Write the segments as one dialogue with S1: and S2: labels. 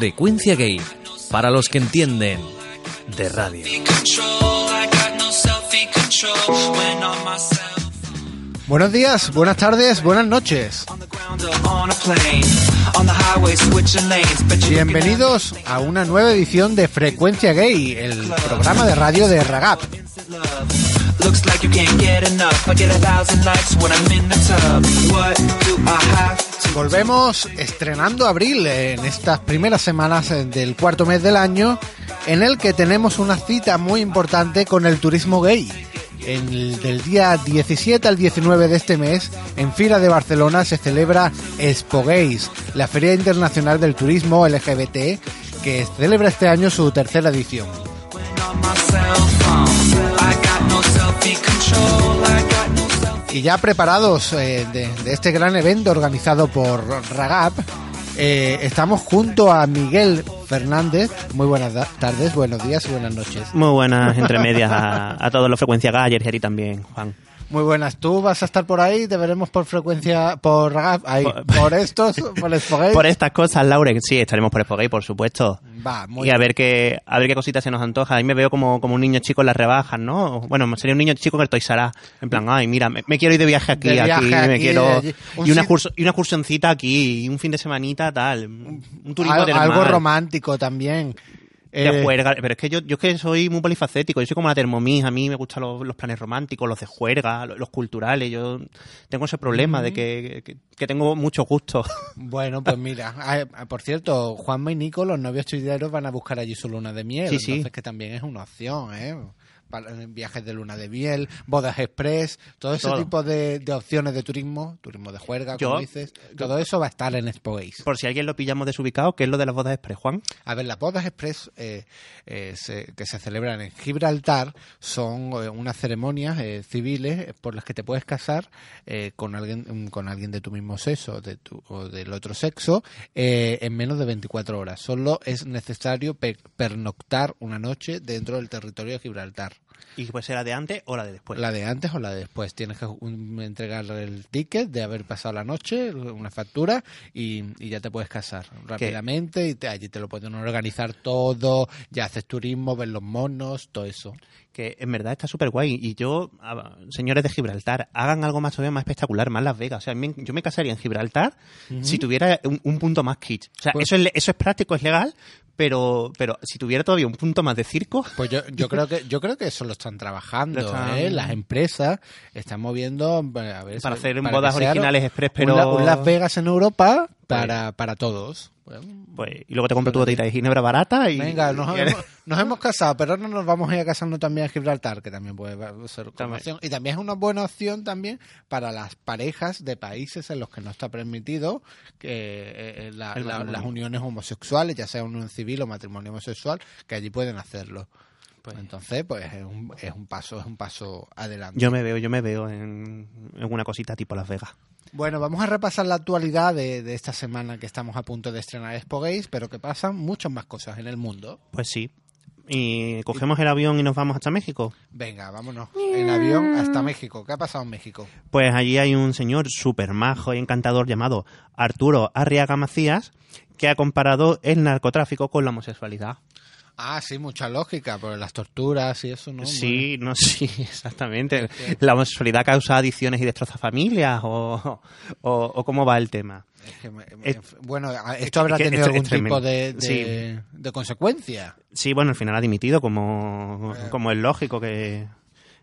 S1: Frecuencia Gay, para los que entienden de radio.
S2: Buenos días, buenas tardes, buenas noches. Bienvenidos a una nueva edición de Frecuencia Gay, el programa de radio de Ragap. Volvemos estrenando abril en estas primeras semanas del cuarto mes del año, en el que tenemos una cita muy importante con el turismo gay. En el, del día 17 al 19 de este mes, en Fira de Barcelona se celebra Expo Gays, la Feria Internacional del Turismo LGBT, que celebra este año su tercera edición. Y ya preparados eh, de, este gran evento organizado por Ragap, eh, estamos junto a Miguel Fernández. Muy buenas tardes, buenos días y buenas noches.
S3: Muy buenas entre medias a, todos los frecuencia Galler y también, Juan.
S2: Muy buenas, tú vas a estar por ahí, te veremos por frecuencia, por Ragap, ahí,
S3: Por-
S2: por estos, por Expo
S3: Por estas cosas, Laure, sí, estaremos por Gay, por supuesto.
S2: Va, muy
S3: y a
S2: bien.
S3: ver qué a ver qué cositas se nos antoja. A mí me veo como, como un niño chico en las rebajas, ¿no? Bueno, sería un niño chico en el Toy R Us. En plan, ay, mira, me, me quiero ir de viaje aquí,
S2: De viaje
S3: aquí,
S2: aquí,
S3: me quiero...
S2: Un
S3: Y una, curso- y una excursioncita aquí, y un fin de semanita, tal. Un turismo
S2: Al- algo romántico también.
S3: De
S2: Eh,
S3: juerga, pero es que yo, yo es que soy muy polifacético, yo soy como la Thermomix, a mí me gustan los, los planes románticos, los de juerga, los, los culturales, yo tengo ese problema de que, que, que tengo mucho gusto.
S2: Bueno, pues mira, ah, ah, por cierto, Juanma y Nico, los novios tuiteros, van a buscar allí su luna de miel.
S3: Sí, sí.
S2: Entonces, que también es una opción, ¿eh? Para viajes de luna de miel, bodas express, todo ese
S3: Todo.
S2: tipo de, de opciones de turismo, turismo de juerga, como
S3: Yo-
S2: dices, todo eso va a estar en Expo Gays.
S3: Por si alguien lo pillamos desubicado, ¿qué es lo de las bodas express, Juan?
S2: A ver, las bodas express eh, eh, se- que se celebran en Gibraltar son eh, unas ceremonias eh, civiles eh, por las que te puedes casar eh, con alguien mm, con alguien de tu mismo sexo de tu, o del otro sexo eh, en menos de 24 horas. Solo es necesario pe- pernoctar una noche dentro del territorio de Gibraltar.
S3: Y puede ser la de antes o la de después.
S2: La de antes o la de después. Tienes que um, entregar el ticket de haber pasado la noche, una factura, y, y ya te puedes casar rápidamente. Y te- allí te lo pueden organizar todo, ya haces turismo, ves los monos, todo eso.
S3: Que en verdad está súper guay. Y yo, señores de Gibraltar, hagan algo más todavía más espectacular, más Las Vegas. O sea, yo me casaría en Gibraltar si tuviera un, un punto más kitsch. O sea,
S2: Pues-
S3: eso, es, eso es práctico, es legal, pero, pero si tuviera todavía un punto más de circo,
S2: Pues yo, yo creo que yo creo que eso lo están trabajando,
S3: Lo están-
S2: ¿eh? Las empresas están moviendo a ver,
S3: Para hacer
S2: que
S3: bodas originales express, pero-
S2: un Las Vegas en Europa para, para todos. Pues,
S3: pues, y luego te compro tu botellita de ginebra barata y...
S2: Venga, nos,
S3: y-
S2: hemos, nos hemos casado, pero ahora nos vamos a ir a casarnos también a Gibraltar, que también puede ser
S3: También.
S2: opción. Y también es una buena opción también para las parejas de países en los que no está permitido que eh, eh, la- la- las uniones homosexuales, ya sea unión civil o matrimonio homosexual, que allí pueden hacerlo.
S3: Pues-
S2: Entonces, pues es un, es un paso, es un paso adelante.
S3: Yo me veo, yo me veo en, en una cosita tipo Las Vegas.
S2: Bueno, vamos a repasar la actualidad de, de esta semana que estamos a punto de estrenar Expo Gays, pero que pasan muchas más cosas en el mundo.
S3: Pues sí. Y cogemos el avión y nos vamos hasta México.
S2: Venga, vámonos en avión hasta México. ¿Qué ha pasado en México?
S3: Pues allí hay un señor súper majo y encantador llamado Arturo Arriaga Macías que ha comparado el narcotráfico con la homosexualidad.
S2: Ah, sí, mucha lógica, pero las torturas y eso, ¿no?
S3: Sí, no, sí, exactamente. ¿La homosexualidad causa adicciones y destroza familias? ¿O, o, o cómo va el tema?
S2: Es que me- me-
S3: Es-
S2: bueno, esto habrá
S3: que
S2: tenido algún tipo de, de,
S3: Sí.
S2: de consecuencia.
S3: Sí, bueno, al final ha dimitido, como,
S2: Eh.
S3: como es lógico que...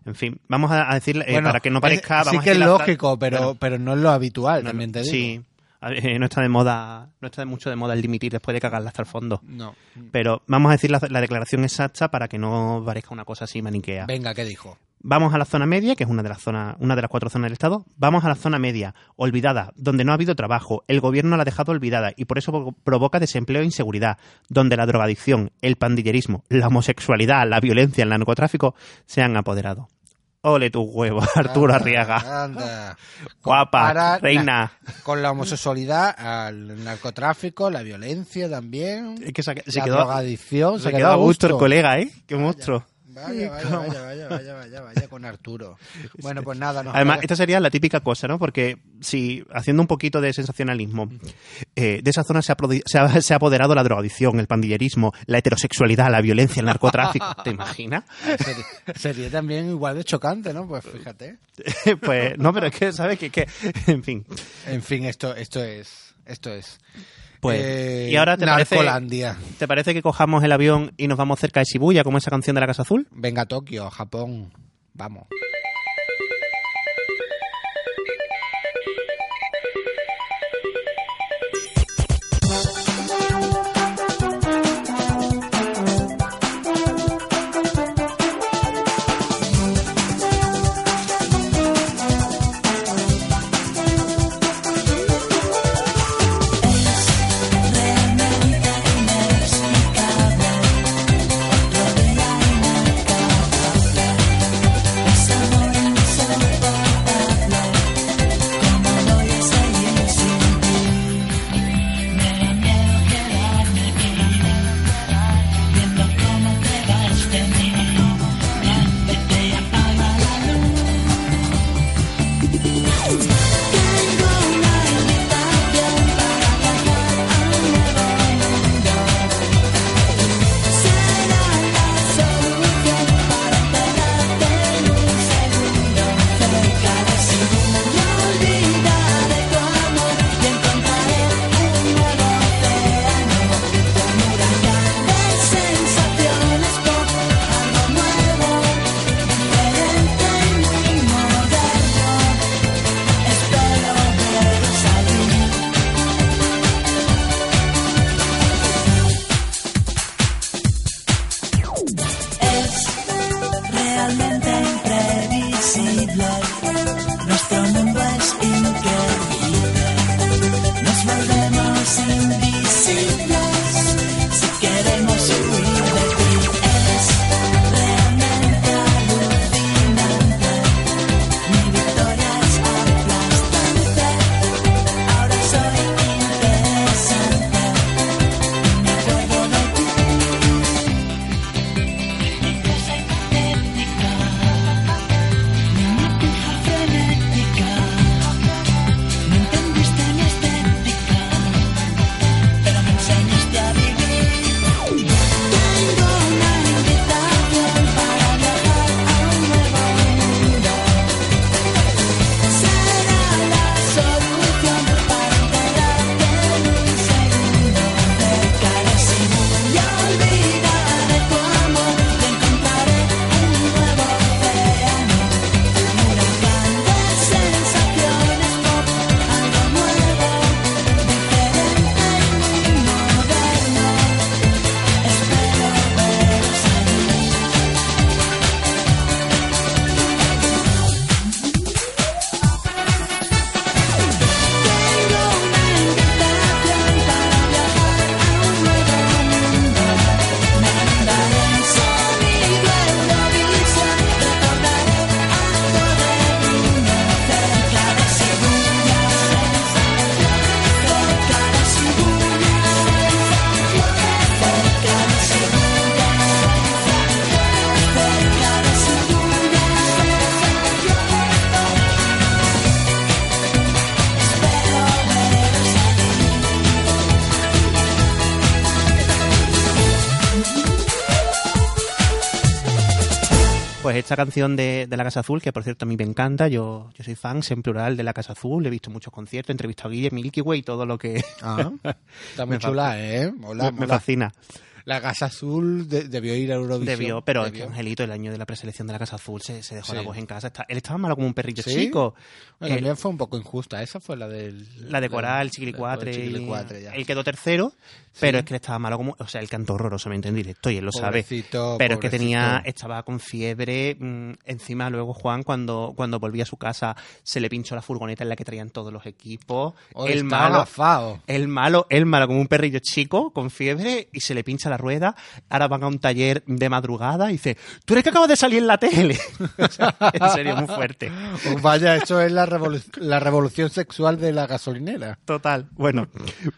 S3: En fin, vamos a decirle, eh,
S2: Bueno,
S3: para que no parezca... vamos
S2: sí
S3: a
S2: que es
S3: decir
S2: lógico, pero, no es lo habitual,
S3: no,
S2: también te digo.
S3: Sí, eh, no está de moda, no está mucho de moda el dimitir después de cagarla hasta el fondo.
S2: No.
S3: Pero vamos a decir la, la declaración exacta para que no parezca una cosa así maniquea.
S2: Venga, ¿qué dijo?
S3: Vamos a la zona media, que es una de las zonas, una de las cuatro zonas del Estado. Vamos a la zona media, olvidada, donde no ha habido trabajo, el gobierno la ha dejado olvidada y por eso pro- provoca desempleo e inseguridad, donde la drogadicción, el pandillerismo, la homosexualidad, la violencia, el narcotráfico se han apoderado. Ole tu huevo, Arturo Arriaga.
S2: anda.
S3: Guapa,
S2: Compara
S3: reina.
S2: la- con la homosexualidad, al narcotráfico, la viencia también,
S3: Es que se, se
S2: la
S3: quedó,
S2: drogadicción.
S3: se quedó a gusto el colega, ¿eh? Qué monstruo.
S4: Vaya, vaya, vaya, vaya, vaya, vaya, vaya con Arturo. Bueno, pues nada, nos
S3: Además, esta sería la típica cosa, ¿no? Porque si, haciendo un poquito de sensacionalismo, eh, de esa zona se ha, prodi- se, ha, se ha apoderado la drogadicción, el pandillerismo, la heterosexualidad, la violencia, el narcotráfico. ¿Te imaginas?
S4: sería, sería también igual de chocante, ¿no? Pues fíjate.
S3: pues no, pero es que, ¿sabes? Que, que, en fin.
S4: En fin, esto, esto es, esto es.
S3: Pues,
S4: Eh,
S3: y ahora te parece. ¿te parece que cojamos el avión y nos vamos cerca de Shibuya, como esa canción de la Casa Azul?
S4: Venga, Tokio, Japón. Vamos.
S3: Esta canción de, de La Casa Azul, que por cierto a mí me encanta, yo, yo soy fan en plural de La Casa Azul, he visto muchos conciertos, he entrevistado a Guille, Milky Way, todo lo que
S4: Ah, está muy chula, ¿eh? Mola,
S3: me
S4: mola.
S3: fascina.
S4: La Casa Azul de- debió ir a Eurovisión.
S3: Debió, pero es que
S4: Debió.
S3: Angelito, el año de la preselección de la Casa Azul, se, se dejó
S4: Sí.
S3: la voz en casa. Está- él estaba malo como un perrillo
S4: ¿Sí?
S3: chico.
S4: Bueno,
S3: Eh,
S4: también fue un poco injusta. Esa fue la del...
S3: la de Coral, Chiquilicuatre.
S4: Chiquilicuatre.
S3: Él quedó tercero, pero es que él estaba malo como. O sea, él cantó horroroso, me entiendes, directo, y él lo sabe.
S4: Pobrecito,
S3: Pero es que
S4: pobrecito.
S3: tenía, estaba con fiebre. mm, encima, luego Juan, cuando, cuando volvía a su casa, se le pinchó la furgoneta en la que traían todos los equipos.
S4: O
S3: el malo.
S4: agafado.
S3: El malo, el malo como un perrillo chico, con fiebre, y se le pincha la rueda, ahora van a un taller de madrugada y dice, tú eres que acabas de salir en la tele. O sea, en serio, muy fuerte.
S2: Oh, vaya, eso es la, revolu- la revolución sexual de la gasolinera.
S3: Total. Bueno,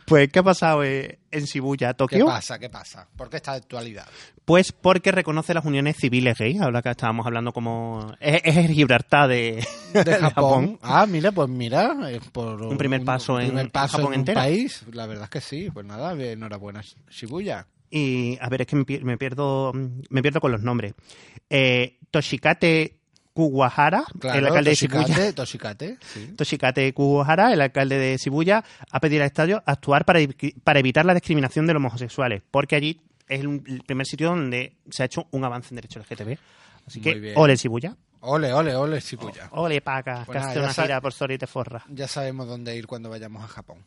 S3: pues ¿qué ha pasado eh, en Shibuya,
S2: ¿Qué
S3: Tokio?
S2: pasa? ¿Qué pasa? ¿Por qué está de actualidad?
S3: Pues porque reconoce las uniones civiles gay, ahora que estábamos hablando como... Es, es el Gibraltar de,
S2: De
S3: de
S2: Japón. Ah, mira, pues mira, es por
S3: Un primer paso en-
S2: primer
S3: en
S2: paso
S3: Japón
S2: en un
S3: entera.
S2: país. La verdad es que sí. Pues nada, enhorabuena, Shibuya.
S3: Y a ver, es que me, pi- me pierdo me pierdo con los nombres. Eh, Toshikate Kuwahara,
S2: Claro,
S3: el alcalde de Shibuya.
S2: Toshikate, sí.
S3: Toshikate Kuwahara, el alcalde de Shibuya, ha pedido al estadio actuar para, para evitar la discriminación de los homosexuales, porque allí es el, primer sitio donde se ha hecho un avance en derechos LGTB. Así
S2: Muy
S3: que,
S2: bien.
S3: ole Shibuya.
S2: Ole, ole, ole, Shibuya.
S3: Ole Paca,
S2: Pues
S3: que
S2: nada,
S3: una gira por Soria y te forra.
S2: Ya sabemos dónde ir cuando vayamos a Japón.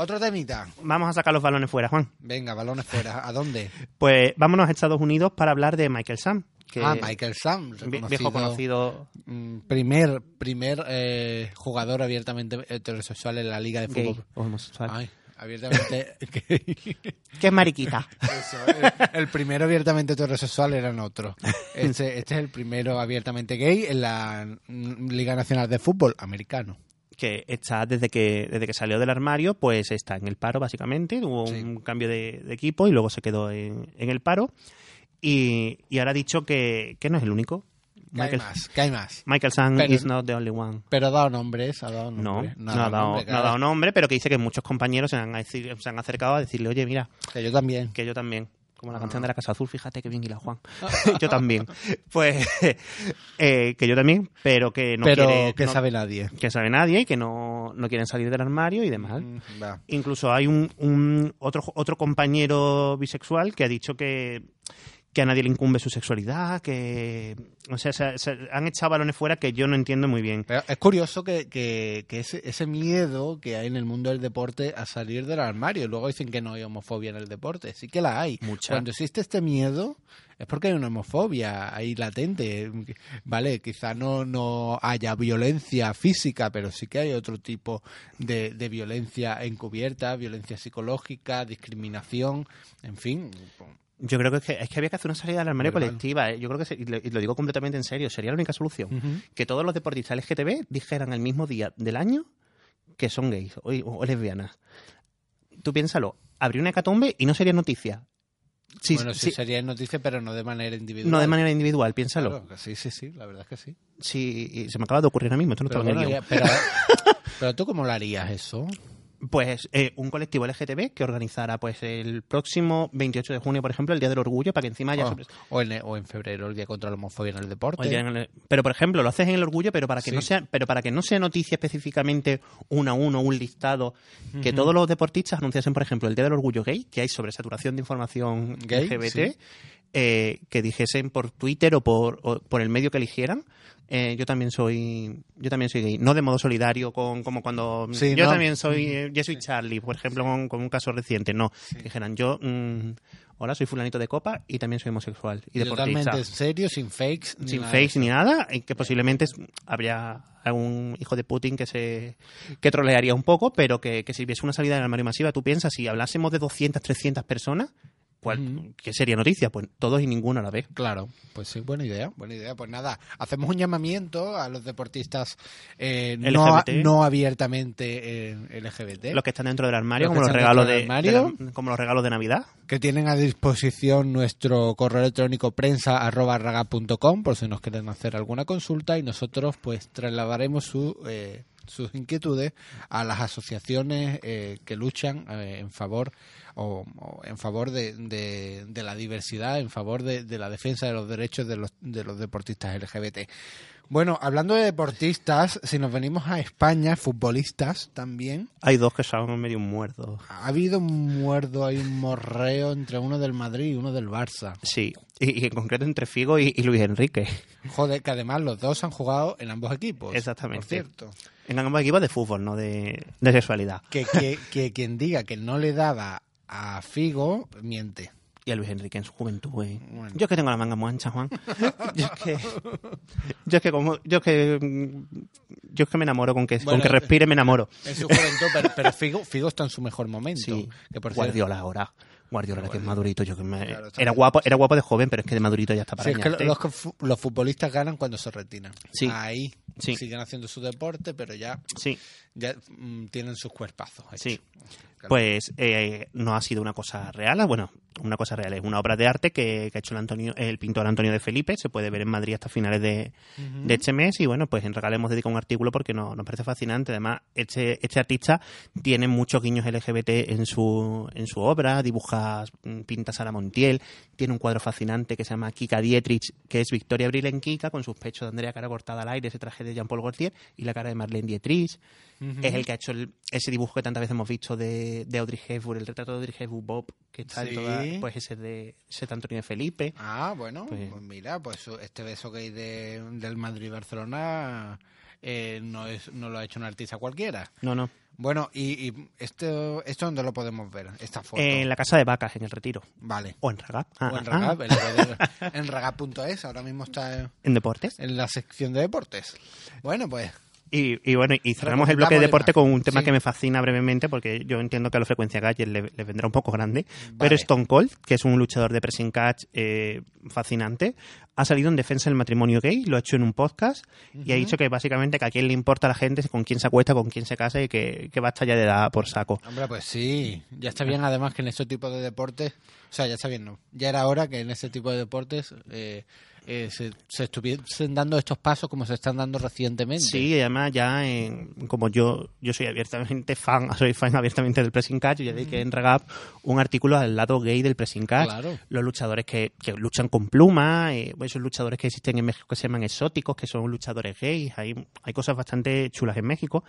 S2: Otro temita.
S3: Vamos a sacar los balones fuera, Juan.
S2: Venga, balones fuera. ¿A dónde?
S3: Pues vámonos a Estados Unidos para hablar de Michael Sam. Que
S2: ah, Michael Sam, reconocido,
S3: Viejo conocido
S2: mm, primer, primer eh, jugador abiertamente heterosexual en la liga de
S3: gay
S2: fútbol.
S3: o homosexual.
S2: Ay, abiertamente gay.
S3: Que es mariquita.
S2: Eso, el, el primero abiertamente heterosexual eran otros. Este, este es el primero abiertamente gay en la mm, Liga Nacional de Fútbol americano.
S3: Que está desde que desde que salió del armario, pues está en el paro básicamente, hubo
S2: Sí.
S3: un cambio de, de equipo y luego se quedó en, en el paro y, y ahora ha dicho que, que no es el único.
S2: ¿Qué hay
S3: Michael,
S2: más? ¿Qué hay más?
S3: Michael Sam
S2: Pero-
S3: is not the only one.
S2: Pero ha dado nombres, ha dado
S3: No,
S2: nombres.
S3: no, ha dado,
S2: nombre,
S3: no ha dado nombre, pero que dice que muchos compañeros se han, se han acercado a decirle, oye, mira,
S2: Que yo también.
S3: que yo también. Como la
S2: Ah.
S3: canción de la Casa Azul, fíjate que bien la Juan. yo también. Pues eh, que yo también, pero que no
S2: pero
S3: quiere-
S2: que
S3: no-
S2: sabe nadie.
S3: que sabe nadie y que no, no quieren salir del armario y demás.
S2: Mm.
S3: Incluso hay un, un otro, otro compañero bisexual que ha dicho que, que a nadie le incumbe su sexualidad, que o sea, se, se han echado balones fuera que yo no entiendo muy bien.
S2: Pero es curioso que, que, que ese, ese miedo que hay en el mundo del deporte a salir del armario. Luego dicen que no hay homofobia en el deporte. Sí que la hay.
S3: Mucha.
S2: Cuando existe este miedo es porque hay una homofobia ahí latente. Vale, quizá no, no haya violencia física, pero sí que hay otro tipo de, de violencia encubierta, violencia psicológica, discriminación, en fin.
S3: Yo creo que es, que es que había que hacer una salida del armario
S2: Verdad.
S3: colectiva. ¿eh? Yo creo que, se- y lo, y lo digo completamente en serio, sería la única solución. Que todos los deportistas LGTB dijeran el mismo día del año que son gays o, o lesbianas. Tú piénsalo, habría una hecatombe y no sería noticia. Sí,
S2: bueno, sí,
S3: sí,
S2: sería noticia, pero no de manera individual.
S3: no de manera individual, piénsalo.
S2: Claro, sí, sí, sí, la verdad es que sí.
S3: Sí, y se me acaba de ocurrir ahora mismo, esto no
S2: Pero, bueno, ya- pero, pero tú cómo lo harías eso?
S3: Pues eh, un colectivo LGTB que organizara pues el próximo 28 de junio, por ejemplo, el Día del Orgullo, para que encima haya...
S2: O,
S3: sobre-
S2: o en, o en febrero, el Día contra la Homofobia en el Deporte.
S3: en el- Pero, por ejemplo, lo haces en el Orgullo, pero para que
S2: Sí.
S3: no sea pero para que no sea noticia específicamente uno a uno, un listado, que todos los deportistas anunciasen, por ejemplo, el Día del Orgullo Gay, que hay sobresaturación de información
S2: Gay,
S3: LGBT,
S2: sí.
S3: eh, que dijesen por Twitter o por, o por el medio que eligieran, eh, yo también soy yo también soy gay. No de modo solidario con como cuando
S2: Sí,
S3: yo
S2: no.
S3: también soy eh, yo soy Charlie por ejemplo con, con un caso reciente no. Que dijeran yo mm, hola soy fulanito de copa y también soy homosexual y deportista.
S2: Totalmente en serio, sin fakes. ni
S3: sin
S2: nada
S3: fakes ni nada y que posiblemente habría algún hijo de Putin que se que trolearía un poco pero que, que si hubiese una salida del armario masiva tú piensas si hablásemos de 200 300 personas ¿cuál,
S2: Ujú.
S3: ¿qué sería noticia? pues todos y ninguno a la vez
S2: Claro, pues sí, buena idea, buena idea. Pues nada, hacemos un llamamiento a los deportistas eh, no, no abiertamente eh, LGBT,
S3: los que están dentro del armario
S2: Los
S3: como los regalos de,
S2: armario.
S3: de la- como los regalos de Navidad
S2: que tienen a disposición nuestro correo electrónico prensa arroba raga com, por si nos quieren hacer alguna consulta y nosotros pues trasladaremos su, eh, sus inquietudes a las asociaciones eh, que luchan eh, en favor o, en favor de, de- de la diversidad, en favor de, de la defensa de los derechos de los, de los deportistas LGBT. Bueno, hablando de deportistas, si nos venimos a España, futbolistas también,
S3: hay dos que son medio muertos
S2: ha habido un muerdo, hay un morreo entre uno del Madrid y uno del Barça.
S3: sí y, y en concreto entre Figo y, y Luis Enrique
S2: Joder, que además los dos han jugado en ambos equipos.
S3: Exactamente.
S2: Por cierto.
S3: en ambos equipos de fútbol no de, de sexualidad
S2: Que, que, que quien diga que no le daba a Figo, miente.
S3: Y a Luis Enrique en su juventud.
S2: Bueno.
S3: Yo es que tengo la manga muy ancha, Juan. Yo es que, yo es que como, yo es que, yo es que me enamoro con que,
S2: Bueno,
S3: con que respire me enamoro.
S2: En su juventud, pero, pero Figo, Figo está en su mejor momento.
S3: Sí,
S2: que por
S3: Guardiola ahora. Guardiola, que es madurito. Yo que me-
S2: Claro,
S3: era guapo, era guapo de joven, pero es que de madurito ya está para
S2: Sí, es que los, los futbolistas ganan cuando se retiran.
S3: Sí.
S2: Ahí
S3: Sí.
S2: siguen haciendo su deporte, pero ya,
S3: Sí,
S2: ya mm, tienen sus cuerpazos. hechos.
S3: sí.
S2: Claro.
S3: Pues eh, no ha sido una cosa real, bueno, una cosa real, es una obra de arte que, que ha hecho el, Antonio, el pintor Antonio de Felipe, se puede ver en Madrid hasta finales de, de este mes y bueno, pues en Regal hemos dedicado un artículo porque no- nos parece fascinante, además este, este artista tiene muchos guiños LGBT en su, en su obra, dibuja, mm, pinta Sara Montiel, tiene un cuadro fascinante que se llama Kika Dietrich, que es Victoria Abril en Kika, con sus pechos de Andrea cara cortada al aire, ese traje de Jean-Paul Gaultier y la cara de Marlene Dietrich. Es el que ha hecho el- ese dibujo que tantas veces hemos visto de, de Audrey Hepburn, el retrato de Audrey Hepburn Bob, que está
S2: Sí.
S3: en toda, pues ese de ese de Antonio Felipe.
S2: Ah, bueno,
S3: Pues-
S2: pues, mira, pues este beso gay de, del Madrid-Barcelona eh, no, es, no lo ha hecho un artista cualquiera.
S3: No, no.
S2: Bueno, y, y esto, ¿esto dónde lo podemos ver? Esta foto.
S3: En la casa de vacas, en el retiro.
S2: Vale.
S3: O en Ragap. Ah,
S2: o en
S3: ah,
S2: Ragab, en, en ragab.es, ahora mismo está
S3: en deportes.
S2: en la sección de deportes. Bueno, pues
S3: Y, y bueno, y cerramos el bloque de deporte con un tema
S2: Sí.
S3: que me fascina brevemente, porque yo entiendo que a la frecuencia Gadget le, le vendrá un poco grande.
S2: Vale.
S3: Pero Stone Cold, que es un luchador de pressing catch eh, fascinante, ha salido en defensa del matrimonio gay, lo ha hecho en un podcast y ha dicho que básicamente que a quién le importa a la gente con quién se acuesta, con quién se casa y que, que basta ya de dar por saco.
S2: Hombre, pues sí, ya está bien además que en este tipo de deportes, o sea, ya está bien, no, ya era hora que en este tipo de deportes eh, eh, se, se estuviesen dando estos pasos como se están dando recientemente.
S3: Sí, y además ya en- como yo yo soy abiertamente fan, soy fan abiertamente del pressing catch, yo ya dediqué en Regap un artículo al lado gay del pressing catch.
S2: Claro.
S3: Los luchadores que, que luchan con plumas, eh, esos luchadores que existen en México que se llaman exóticos, que son luchadores gays, hay, hay cosas bastante chulas en México.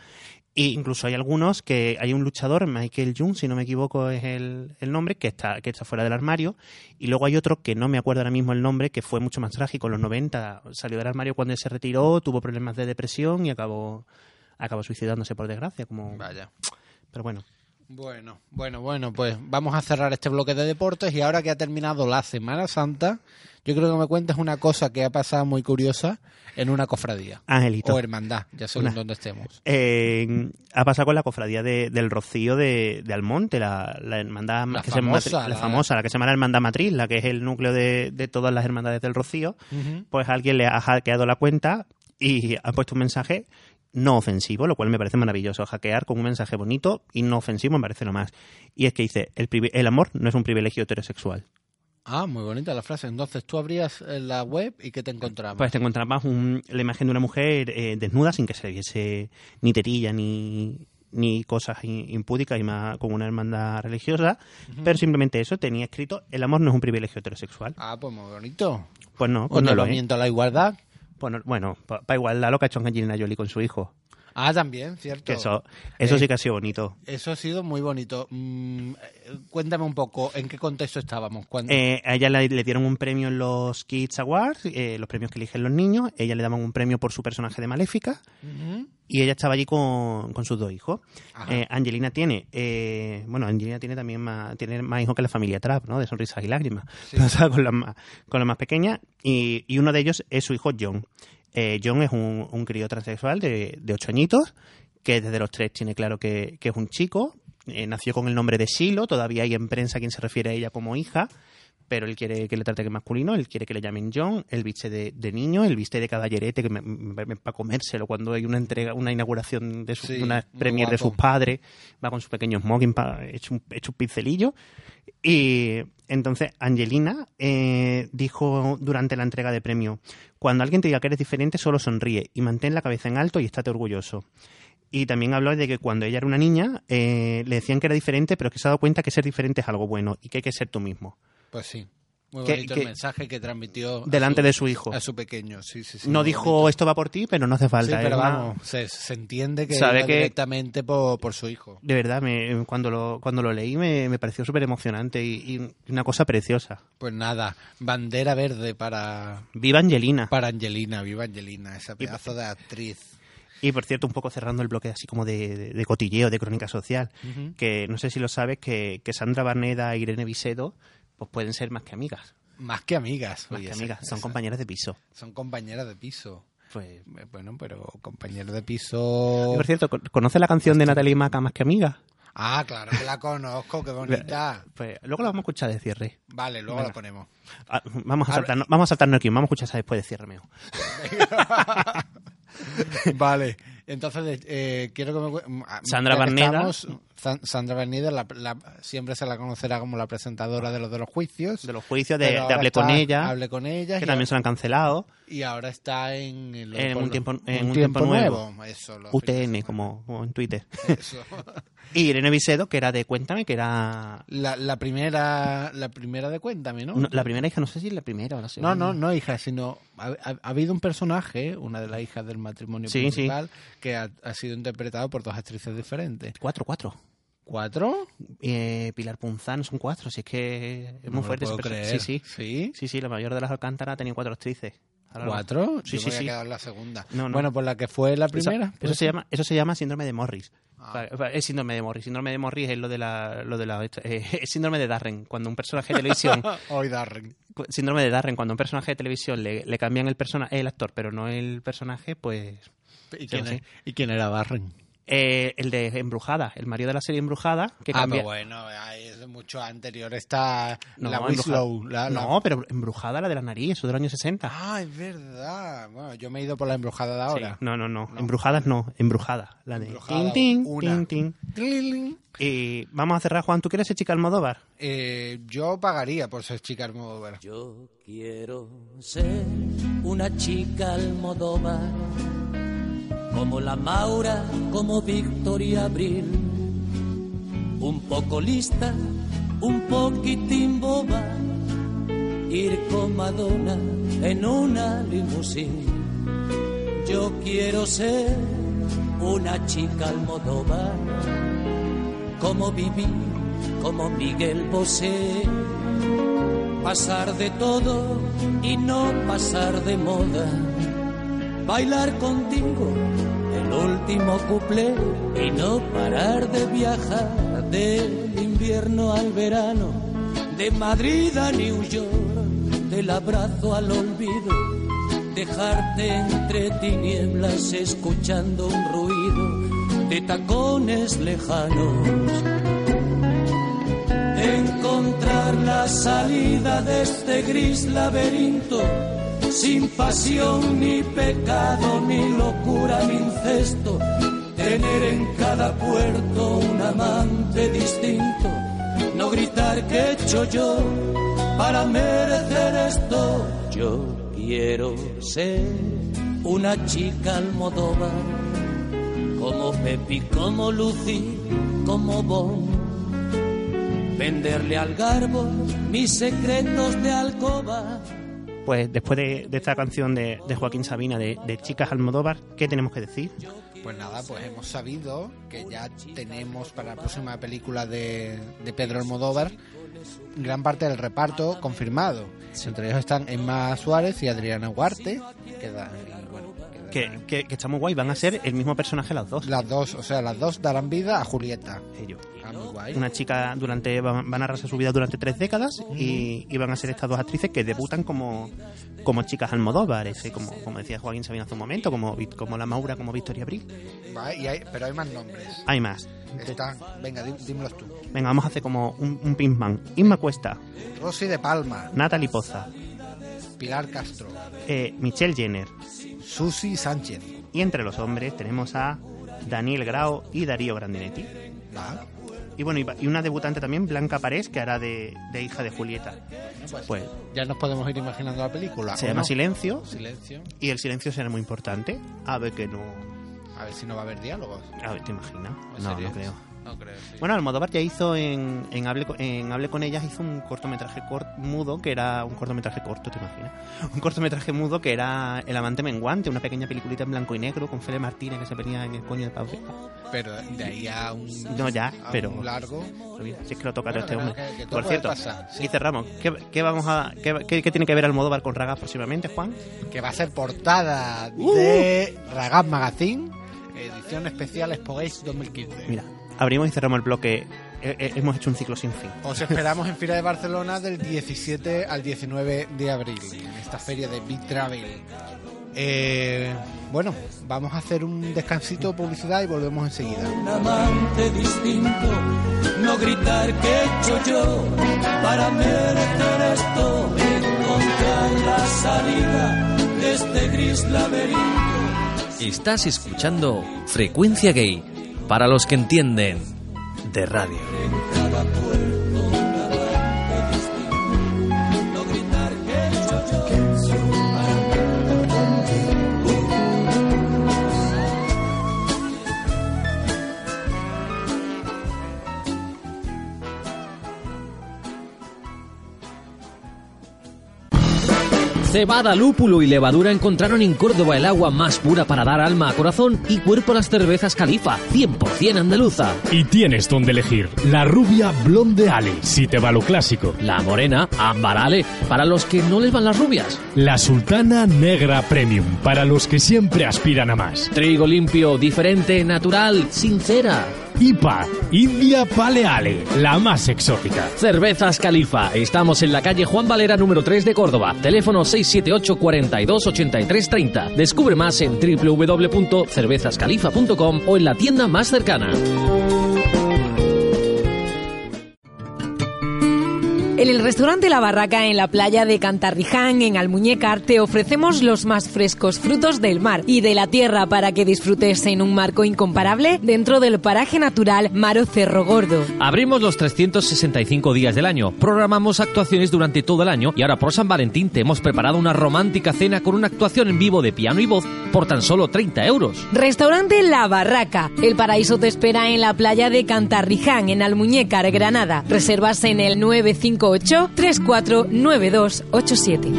S3: E incluso hay algunos que hay un luchador, Michael Jung, si no me equivoco es el, el nombre, que está, que está fuera del armario. Y luego hay otro que no me acuerdo ahora mismo el nombre, que fue mucho más trágico. En los 90 salió del armario cuando él se retiró, tuvo problemas de depresión y acabó, acabó suicidándose por desgracia. Como...
S2: Vaya.
S3: Pero bueno.
S2: Bueno, bueno, bueno, pues vamos a cerrar este bloque de deportes y ahora que ha terminado la Semana Santa, yo creo que me cuentes una cosa que ha pasado muy curiosa en una cofradía.
S3: Angelito.
S2: O hermandad, ya según donde estemos.
S3: Eh, ha pasado con la cofradía de- del Rocío de, de Almonte, la, la hermandad
S2: La
S3: que se
S2: famosa,
S3: la
S2: la-
S3: famosa, la que se llama la hermandad matriz, la que es el núcleo de, de todas las hermandades del Rocío. Pues alguien le ha hackeado la cuenta y ha puesto un mensaje no ofensivo, lo cual me parece maravilloso. Hackear con un mensaje bonito y no ofensivo me parece lo más. Y es que dice, el, amor no es un privilegio heterosexual.
S2: Ah, muy bonita la frase. Entonces tú abrías eh, la web y ¿qué te encontrabas?
S3: Pues te encontrabas un- la imagen de una mujer eh, desnuda sin que se le viese ni tetilla ni, ni cosas impúdicas y más con una hermandad religiosa, pero simplemente eso tenía escrito el amor no es un privilegio heterosexual.
S2: Ah, pues muy bonito.
S3: Pues no, pues
S2: Un
S3: no lo es.
S2: a la igualdad.
S3: Pues no- bueno, para igualdad lo que ha hecho Angelina Jolie con su hijo.
S2: Ah, también, cierto.
S3: Eso, eso
S2: Eh,
S3: sí que ha sido bonito.
S2: Eso ha sido muy bonito. Mm, eh, cuéntame un poco, ¿en qué contexto estábamos? Cuando...
S3: Eh, a ella le, le dieron un premio en los Kids Awards, eh, los premios que eligen los niños. Ella le daban un premio por su personaje de Maléfica. Y ella estaba allí con, con sus dos hijos. Eh, Angelina tiene, eh, bueno, Angelina tiene también más, tiene más hijos que la familia Trapp, ¿no? De sonrisas y lágrimas.
S2: Sí.
S3: Pero estaba con las más, con las más pequeñas. Y, y uno de ellos es su hijo John. Eh, John es un, un crío transexual de, ocho añitos, que desde los tres tiene claro que, que es un chico. Eh, nació con el nombre de Silo, todavía hay en prensa quien se refiere a ella como hija pero él quiere que le trate que masculino, él quiere que le llamen John, él viste de, de niño, él viste de caballerete, que me, para comérselo cuando hay una entrega, una inauguración de su,
S2: Sí,
S3: una premier de sus padres, va con su pequeño smoking pa- hecho, un, hecho un pincelillo. Y entonces Angelina eh, dijo durante la entrega de premio, cuando alguien te diga que eres diferente, solo sonríe y mantén la cabeza en alto y estate orgulloso. Y también habló de que cuando ella era una niña eh, le decían que era diferente, pero que se ha dado cuenta que ser diferente es algo bueno y que hay que ser tú mismo.
S2: Pues sí. Muy
S3: Que-
S2: bonito
S3: que-
S2: el mensaje que transmitió
S3: delante de su hijo.
S2: A su pequeño, sí, sí, sí.
S3: no dijo
S2: bonito.
S3: esto va por ti, pero no hace
S2: Sí,
S3: falta.
S2: pero
S3: es una-
S2: vamos, se, se entiende que
S3: Sabe que-
S2: directamente por, por su hijo.
S3: De verdad, me- cuando, lo, cuando lo leí me, me pareció súper emocionante y, y una cosa preciosa.
S2: Pues nada, bandera verde para,
S3: Viva Angelina.
S2: para Angelina, viva Angelina, esa pedazo de actriz.
S3: Y por cierto, un poco cerrando el bloque así como de, de- de cotilleo, de crónica social, que no sé si lo sabes, que, que Sandra Barneda e Irene Visedo pues pueden ser más que amigas.
S2: Más que amigas.
S3: Más
S2: oye,
S3: que
S2: esa-
S3: amigas, son
S2: esa-
S3: compañeras de piso.
S2: Son compañeras de piso.
S3: Pues,
S2: Eh, Bueno, pero compañeros de piso...
S3: por cierto, ¿con- ¿conoce la canción de Natalie Maca más que amiga?
S2: Ah, claro que la conozco, qué bonita.
S3: Pues luego la vamos a escuchar de cierre.
S2: Vale, luego
S3: Venga.
S2: la ponemos.
S3: Ah, vamos a saltarnos, vamos a saltarnos aquí, vamos a escuchar esa después de cierre mío.
S2: vale, entonces eh, quiero que me... ah,
S3: Sandra
S2: estamos, San- Sandra Barneda la- la- siempre se la conocerá como la presentadora de los de los juicios.
S3: De los juicios de, de
S2: ahora
S3: Hablé con ella,
S2: Hablé con ella
S3: que también se la han cancelado.
S2: y ahora está en, el-
S3: En un tiempo- en un tiempo nuevo.
S2: Eso, de
S3: UTN, como, como en Twitter.
S2: Eso.
S3: Y Irene Visedo, que era de Cuéntame, que era...
S2: La, la primera la primera de Cuéntame, ¿no?
S3: no, la primera hija, no sé si es la primera o la
S2: No,
S3: segunda.
S2: no, no hija, sino ha, ha- ha habido un personaje, una de las hijas del matrimonio
S3: Sí,
S2: principal, que ha, ha sido interpretado por dos actrices diferentes.
S3: Cuatro, cuatro.
S2: ¿Cuatro?
S3: Eh, Pilar Punzán son cuatro, si es que es
S2: No
S3: muy fuerte.
S2: lo
S3: ese
S2: puedo
S3: perso-
S2: creer.
S3: Sí, sí.
S2: ¿Sí?
S3: Sí, sí, la mayor de las Alcántaras tenía cuatro actrices.
S2: ¿Cuatro?
S3: Sí,
S2: Yo
S3: sí,
S2: me
S3: sí.
S2: la segunda.
S3: No, no.
S2: Bueno, pues la que fue la primera.
S3: Eso,
S2: pues
S3: se llama, eso se llama síndrome de Morris.
S2: Ah.
S3: Es síndrome de Morris. Síndrome de Morris es lo de la, lo de la, eh, es síndrome de Darren. Cuando un personaje de televisión,
S2: Hoy Darren.
S3: síndrome de Darren, cuando un personaje de televisión le, le cambian el persona, el actor, pero no el personaje, pues
S2: ¿Y quién, es- ¿Y quién era Darren?
S3: Eh, el de Embrujada, el marido de la serie Embrujada, que
S2: ah,
S3: cambia.
S2: pero bueno, es mucho anterior. Está
S3: No,
S2: la Winslow. La, la-
S3: No, pero Embrujada, la de la nariz, eso del año 60.
S2: Ah, es verdad. Bueno, yo me he ido por la embrujada de ahora.
S3: Sí. No, no, no,
S2: No.
S3: Embrujadas no, Embrujada. La de
S2: Embrujada,
S3: tin, tin,
S2: una.
S3: tin, tin.
S2: Tling.
S3: Y vamos a cerrar, Juan. ¿Tú quieres ser chica Almodóvar?
S2: Eh, yo pagaría por ser chica Almodóvar.
S5: Yo quiero ser una chica almodóvar, como la Maura, como Victoria Abril, un poco lista, un poquitín boba, ir con Madonna en una limusín. Yo quiero ser una chica almodóvar, como Vivi, como Miguel Bosé. Pasar de todo y no pasar de moda, bailar contigo el último cuplé y no parar de viajar del invierno al verano, de Madrid a New York, del abrazo al olvido, dejarte entre tinieblas escuchando un ruido de tacones lejanos encontrar la salida de este gris laberinto, sin pasión ni pecado, ni locura ni incesto, tener en cada puerto un amante distinto, no gritar que he hecho yo para merecer esto. Yo quiero ser una chica almodóvar, como Pepi, como Lucy, como Bon venderle al garbo mis secretos de alcoba.
S3: Pues después de, de esta canción de, de Joaquín Sabina de, de Chicas Almodóvar, ¿qué tenemos que decir?
S2: Pues nada, pues hemos sabido que ya tenemos para la próxima película de, de Pedro Almodóvar gran parte del reparto confirmado. Entre ellos están Emma Suárez y Adriana Huarte. Que da- y bueno, que da-
S3: Que, está muy guay, van a ser el mismo personaje las dos.
S2: Las dos, o sea, las dos darán vida a Julieta.
S3: Ellos.
S2: Ah, muy guay.
S3: Una chica durante van, van a arrasar su vida durante tres décadas y, y van a ser estas dos actrices que debutan como, como chicas Almodóvar, ese, como, como decía Joaquín Sabina hace un momento, como, como la Maura, como Victoria Abril.
S2: Va, y hay- pero hay más nombres.
S3: Hay más.
S2: Están, venga, dí- dímelos tú.
S3: Venga, vamos a hacer como un, un Pinkman. Inma Cuesta,
S2: Rosy de Palma,
S3: Natalie Poza,
S2: Pilar Castro,
S3: eh, Michelle Jenner.
S2: Susi Sánchez.
S3: Y entre los hombres tenemos a Daniel Grau y Darío Grandinetti.
S2: Va.
S3: Y bueno, y una debutante también, Blanca Parés, que hará de, de hija de Julieta. Pues
S2: Ya nos podemos ir imaginando la película.
S3: se
S2: ¿o
S3: llama
S2: no?
S3: Silencio
S2: Silencio.
S3: y el silencio será muy importante. A ver que no...
S2: A ver si no va a haber diálogos.
S3: A ver, ¿te imaginas?
S2: ¿En
S3: No,
S2: serio?
S3: no creo.
S2: No creo, sí.
S3: Bueno, Almodóvar ya hizo en, en, Hable, con- en Hable con ellas, hizo un cortometraje cort- mudo, que era un cortometraje corto, ¿te imaginas? Un cortometraje mudo que era El amante menguante, una pequeña peliculita en blanco y negro con Fele Martínez que se ponía en el coño de Pablo.
S2: Pero de ahí a un,
S3: No, ya,
S2: a
S3: pero...
S2: un largo.
S3: Si es que lo toca todo
S2: Bueno,
S3: este hombre.
S2: que- que
S3: Por cierto,
S2: sí.
S3: y cerramos. ¿Qué, qué vamos a, qué, tiene que ver Almodóvar con Ragas próximamente, Juan?
S2: Que va a ser portada
S3: Uh.
S2: de Ragaz Magazine, edición especial Spogace 2015.
S3: Mira, abrimos y cerramos el bloque. Eh, eh, hemos hecho un ciclo sin fin.
S2: Os esperamos en Fira de Barcelona del 17 al 19 de abril, en esta feria de Big Travel. Eh, Bueno, vamos a hacer un descansito de publicidad y volvemos enseguida.
S5: un amante distinto, no gritar que he hecho yo para merecer esto, encontrar la salida de este gris laberinto.
S1: Estás escuchando Frecuencia Gay, para los que entienden de radio. Cebada, lúpulo y levadura encontraron en Córdoba el agua más pura para dar alma a corazón y cuerpo a las cervezas Califa, 100% andaluza.
S6: Y tienes donde elegir. La rubia Blonde Ale, si te va lo clásico.
S1: La morena, Ambarale, para los que no les van las rubias.
S6: La Sultana Negra Premium, para los que siempre aspiran a más.
S1: Trigo limpio, diferente, natural, sincera.
S6: IPA, India Paleale, la más exótica.
S1: Cervezas Califa. Estamos en la calle Juan Valera número 3 de Córdoba. Teléfono 678 42 83 30. Descubre más en www.cervezascalifa.com o en la tienda más cercana.
S7: En el restaurante La Barraca en la playa de Cantarriján, en Almuñécar, te ofrecemos los más frescos frutos del mar y de la tierra para que disfrutes en un marco incomparable dentro del paraje natural Maro Cerro Gordo.
S1: Abrimos los 365 días del año, programamos actuaciones durante todo el año y ahora por San Valentín te hemos preparado una romántica cena con una actuación en vivo de piano y voz por tan solo 30 euros.
S7: Restaurante La Barraca. El paraíso te espera en la playa de Cantarriján, en Almuñécar, Granada. Reservas en el 958 349287.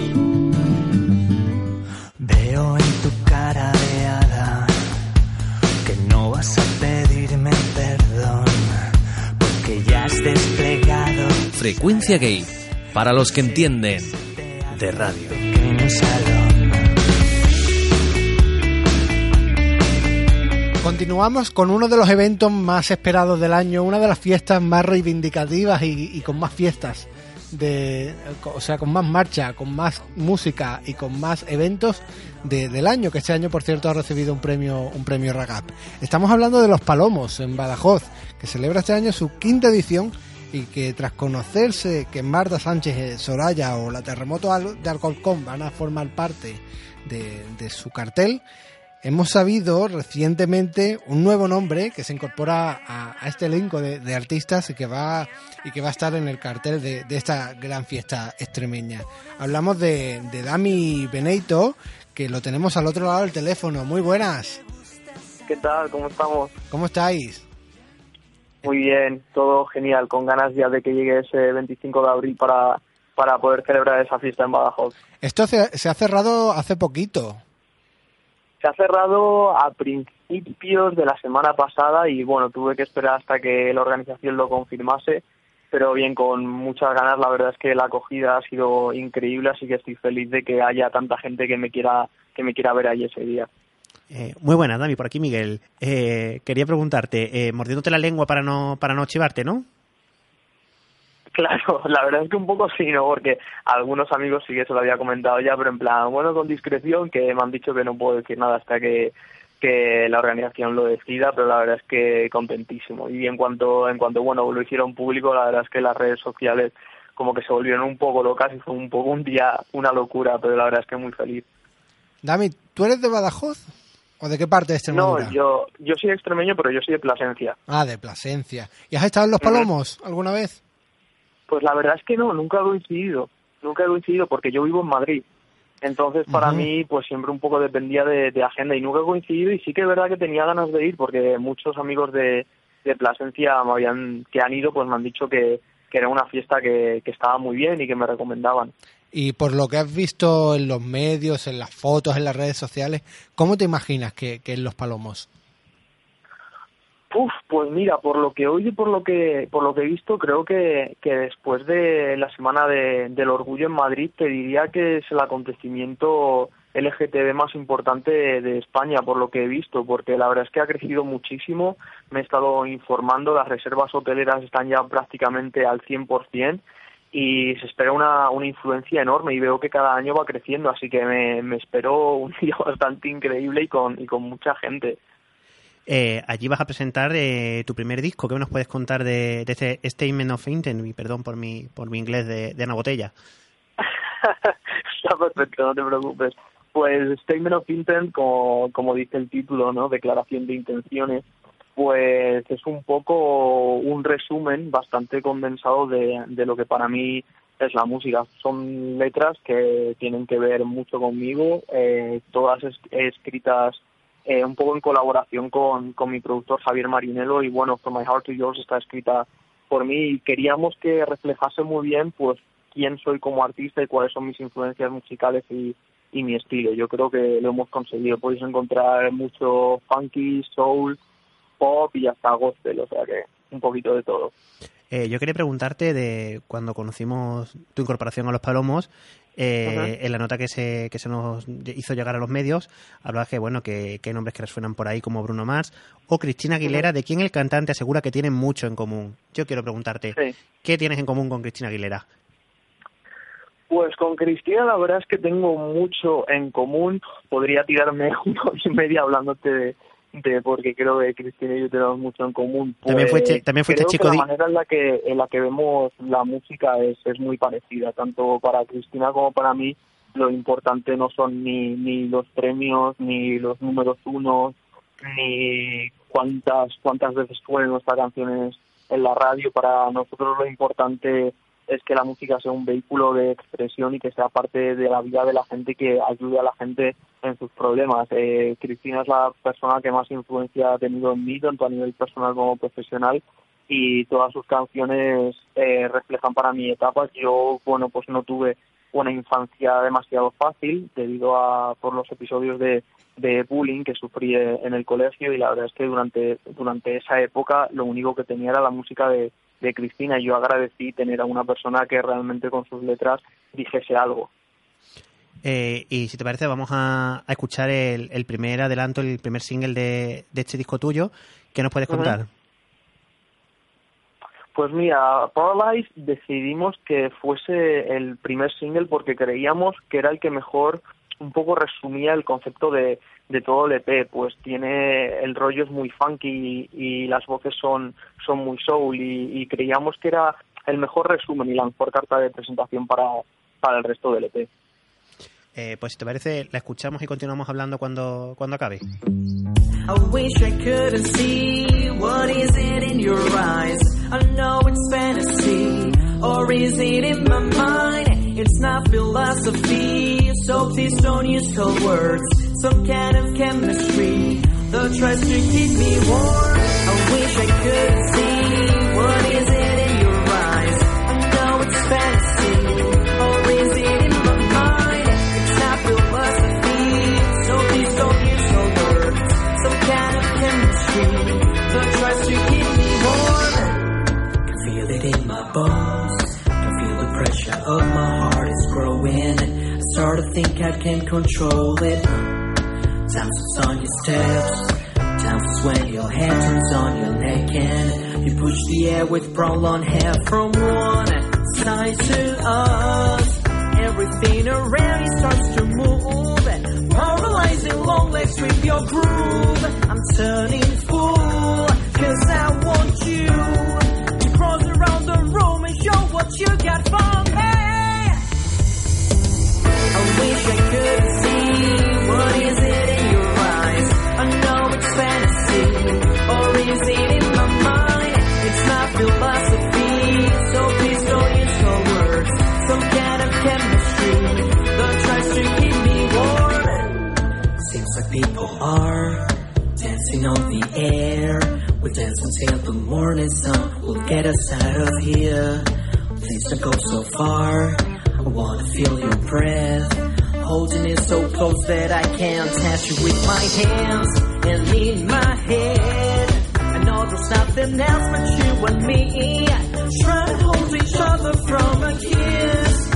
S8: Veo en tu cara de hada que no vas a pedirme perdón porque ya has desplegado
S1: Frecuencia Gay, para los que entienden de radio.
S2: Continuamos con uno de los eventos más esperados del año, una de las fiestas más reivindicativas y, y con más fiestas, de, o sea, con más marcha, con más música y con más eventos de- del año, que este año, por cierto, ha recibido un premio, un premio Ragap. Estamos hablando de Los Palomos en Badajoz, que celebra este año su quinta edición y que tras conocerse que Marta Sánchez eh, Soraya o la Terremoto de Alcorcón van a formar parte de, de su cartel, hemos sabido recientemente un nuevo nombre que se incorpora a, a este elenco de, de artistas y que va y que va a estar en el cartel de, de esta gran fiesta extremeña. Hablamos de, de Dami Beneito, que lo tenemos al otro lado del teléfono. Muy buenas,
S9: ¿Qué tal? ¿Cómo estamos?
S2: ¿cómo estáis?
S9: Muy bien, todo genial, con ganas ya de que llegue ese 25 de abril para, para poder celebrar esa fiesta en Badajoz.
S2: Esto se, se ha cerrado hace poquito.
S9: Se ha cerrado a principios de la semana pasada y bueno, tuve que esperar hasta que la organización lo confirmase, pero bien, con muchas ganas, la verdad es que la acogida ha sido increíble, así que estoy feliz de que haya tanta gente que me quiera, que me quiera ver ahí ese día.
S3: Eh, muy buenas, Dami, por aquí Miguel. Eh, quería preguntarte, eh, mordiéndote la lengua para no, para no chivarte, ¿no?
S9: Claro, la verdad es que un poco sí, ¿no? Porque a algunos amigos sí que se lo había comentado ya, pero en plan, bueno, con discreción, que me han dicho que no puedo decir nada hasta que, que la organización lo decida, pero la verdad es que contentísimo. Y en cuanto, en cuanto, bueno, lo hicieron público, la verdad es que las redes sociales como que se volvieron un poco locas y fue un poco un día una locura, pero la verdad es que muy feliz.
S2: Dami, ¿tú eres de Badajoz? ¿O de qué parte de Extremadura?
S9: No, yo, yo soy extremeño, pero yo soy de Plasencia.
S2: Ah, de Plasencia. ¿Y has estado en Los Palomos alguna vez?
S9: Pues la verdad es que no, nunca he coincidido, nunca he coincidido porque yo vivo en Madrid. Entonces para
S2: Ujú.
S9: mí pues siempre un poco dependía de, de agenda y nunca he coincidido y sí que es verdad que tenía ganas de ir porque muchos amigos de, de Plasencia me habían, que han ido pues me han dicho que, que era una fiesta que, que estaba muy bien y que me recomendaban.
S2: Y por lo que has visto en los medios, en las fotos, en las redes sociales, ¿cómo te imaginas que, que es Los Palomos?
S9: Uf, pues mira, por lo que hoy y por lo que por lo que he visto, creo que, que después de la semana de- del orgullo en Madrid, te diría que es el acontecimiento LGTB más importante de, de España, por lo que he visto, porque la verdad es que ha crecido muchísimo. Me he estado informando, las reservas hoteleras están ya prácticamente al 100% y se espera una, una influencia enorme y veo que cada año va creciendo, así que me, me espero un día bastante increíble y con, y con mucha gente.
S3: Eh, allí vas a presentar eh, tu primer disco. ¿Qué nos puedes contar de, este Statement of Intent? Y perdón por mi, por mi inglés de, Ana Botella.
S9: Está perfecto, no te preocupes. Pues Statement of Intent, como, como dice el título, ¿no? Declaración de intenciones, pues es un poco un resumen bastante condensado de, de lo que para mí es la música. Son letras que tienen que ver mucho conmigo, eh, todas es- escritas eh, un poco en colaboración con, con mi productor Javier Marinelo y bueno, From My Heart to Yours está escrita por mí y queríamos que reflejase muy bien pues quién soy como artista y cuáles son mis influencias musicales y, y mi estilo. Yo creo que lo hemos conseguido. Podéis encontrar mucho funky, soul, pop y hasta gospel, o sea que un poquito de todo.
S3: Eh, yo quería preguntarte de cuando conocimos tu incorporación a Los Palomos, eh, en la nota que se, que se nos hizo llegar a los medios, hablabas que, bueno, que, que hay nombres que resuenan por ahí como Bruno Mars o Cristina Aguilera, de quien el cantante asegura que tienen mucho en común. Yo quiero preguntarte,
S9: Sí.
S3: ¿qué tienes en común con Cristina Aguilera?
S9: Pues con Cristina la verdad es que tengo mucho en común. Podría tirarme una hora y media hablándote de, de porque creo que Cristina y yo tenemos mucho en común.
S3: También
S9: Pues,
S3: fuiste- también fuiste
S9: creo
S3: chico
S9: que la manera en la que en la que vemos la música es, es muy parecida, tanto para Cristina como para mí. Lo importante no son ni, ni los premios, ni los números uno, ni cuántas cuántas veces suenan nuestras canciones en la radio. Para nosotros lo importante es que la música sea un vehículo de expresión y que sea parte de la vida de la gente y que ayude a la gente en sus problemas. Eh, Cristina es la persona que más influencia ha tenido en mí, tanto a nivel personal como profesional, y todas sus canciones eh, reflejan para mi etapa. Yo, bueno, pues no tuve una infancia demasiado fácil debido a por los episodios de, de bullying que sufrí eh, en el colegio y la verdad es que durante durante esa época lo único que tenía era la música de, de Cristina y yo agradecí tener a una persona que realmente con sus letras dijese algo.
S3: Eh, y si te parece, vamos a, a escuchar el, el primer adelanto, el primer single de, de este disco tuyo. ¿Qué nos puedes contar?
S9: Pues mira, Paralyze decidimos que fuese el primer single porque creíamos que era el que mejor un poco resumía el concepto de, de todo el EP, pues tiene el rollo es muy funky y, y las voces son, son muy soul y, y creíamos que era el mejor resumen y la mejor carta de presentación para, para el resto del EP.
S3: Eh, pues si te parece, la escuchamos y continuamos hablando cuando, cuando acabe.
S8: I wish I couldn't see what is it in your eyes. I know it's fantasy, or is it in my mind? It's not philosophy, so please don't use cold words. Some kind of chemistry that tries to keep me warm. I wish I could see bones. Can feel the pressure of my heart is growing. I start to think I can control it. Times it's on your steps. Times it's when your head turns on your neck and you push the air with prolonged hair from one side to us. Everything around you starts to move. Paralyzing long legs with your groove. I'm turning full, cause I want you around the room and show what you got for me. I wish I could see what is it in your eyes. I know it's fantasy, or is it in my mind? It's not philosophy, so please don't use cold words. Some kind of chemistry that tries to keep me warm. Seems like people are dancing on the air. We dance until the morning sun will get us out of here. Please don't go so far. I wanna feel your breath. Holding it so close that I can't touch you with my hands and in my head. I know there's nothing else but you and me. Try to hold each other from a kiss.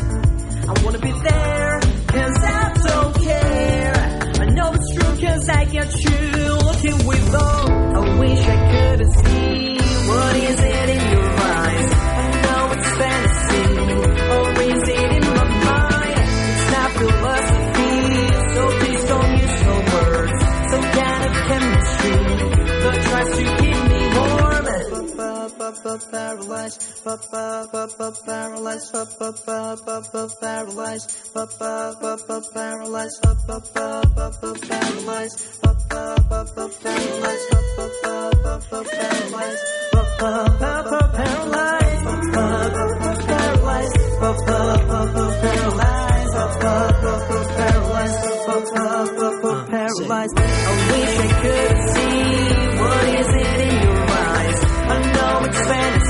S8: I wanna be there, cause I don't care. I know it's true, cause I got you looking with all. I wish I could see what is it pa pa pa paralyzed, pa pa pa pa paralyzed. I wish I could see what is it in your eyes. I know it's fantasy,